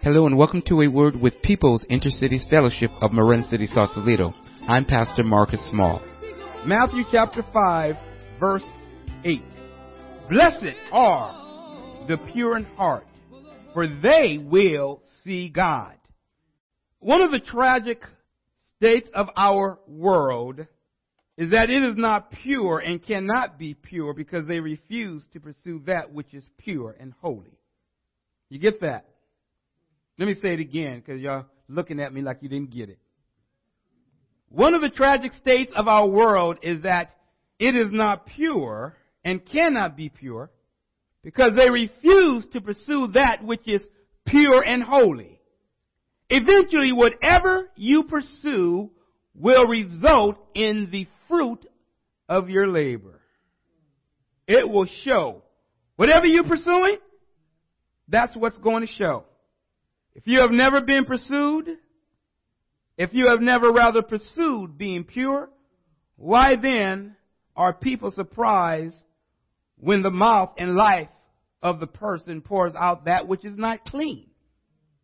Hello and welcome to a word with People's Intercities Fellowship of Marin City, Sausalito. I'm Pastor Marcus Small. Matthew chapter 5, verse 8. Blessed are the pure in heart, for they will see God. One of the tragic states of our world is that it is not pure and cannot be pure because they refuse to pursue that which is pure and holy. You get that? Let me say it again because y'all looking at me like you didn't get it. One of the tragic states of our world is that it is not pure and cannot be pure because they refuse to pursue that which is pure and holy. Eventually, whatever you pursue will result in the fruit of your labor. It will show. Whatever you're pursuing, that's what's going to show. If you have never been pursued, if you have never rather pursued being pure, why then are people surprised when the mouth and life of the person pours out that which is not clean?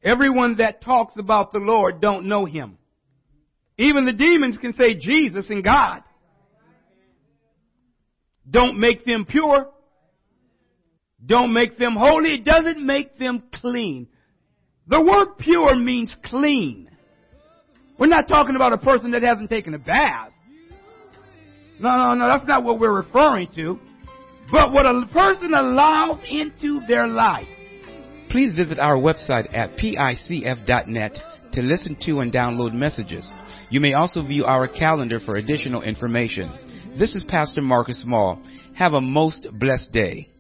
Everyone that talks about the Lord don't know him. Even the demons can say Jesus and God. Don't make them pure. Don't make them holy. It doesn't make them clean. The word pure means clean. We're not talking about a person that hasn't taken a bath. No, no, no, that's not what we're referring to. But what a person allows into their life. Please visit our website at picf.net to listen to and download messages. You may also view our calendar for additional information. This is Pastor Marcus Small. Have a most blessed day.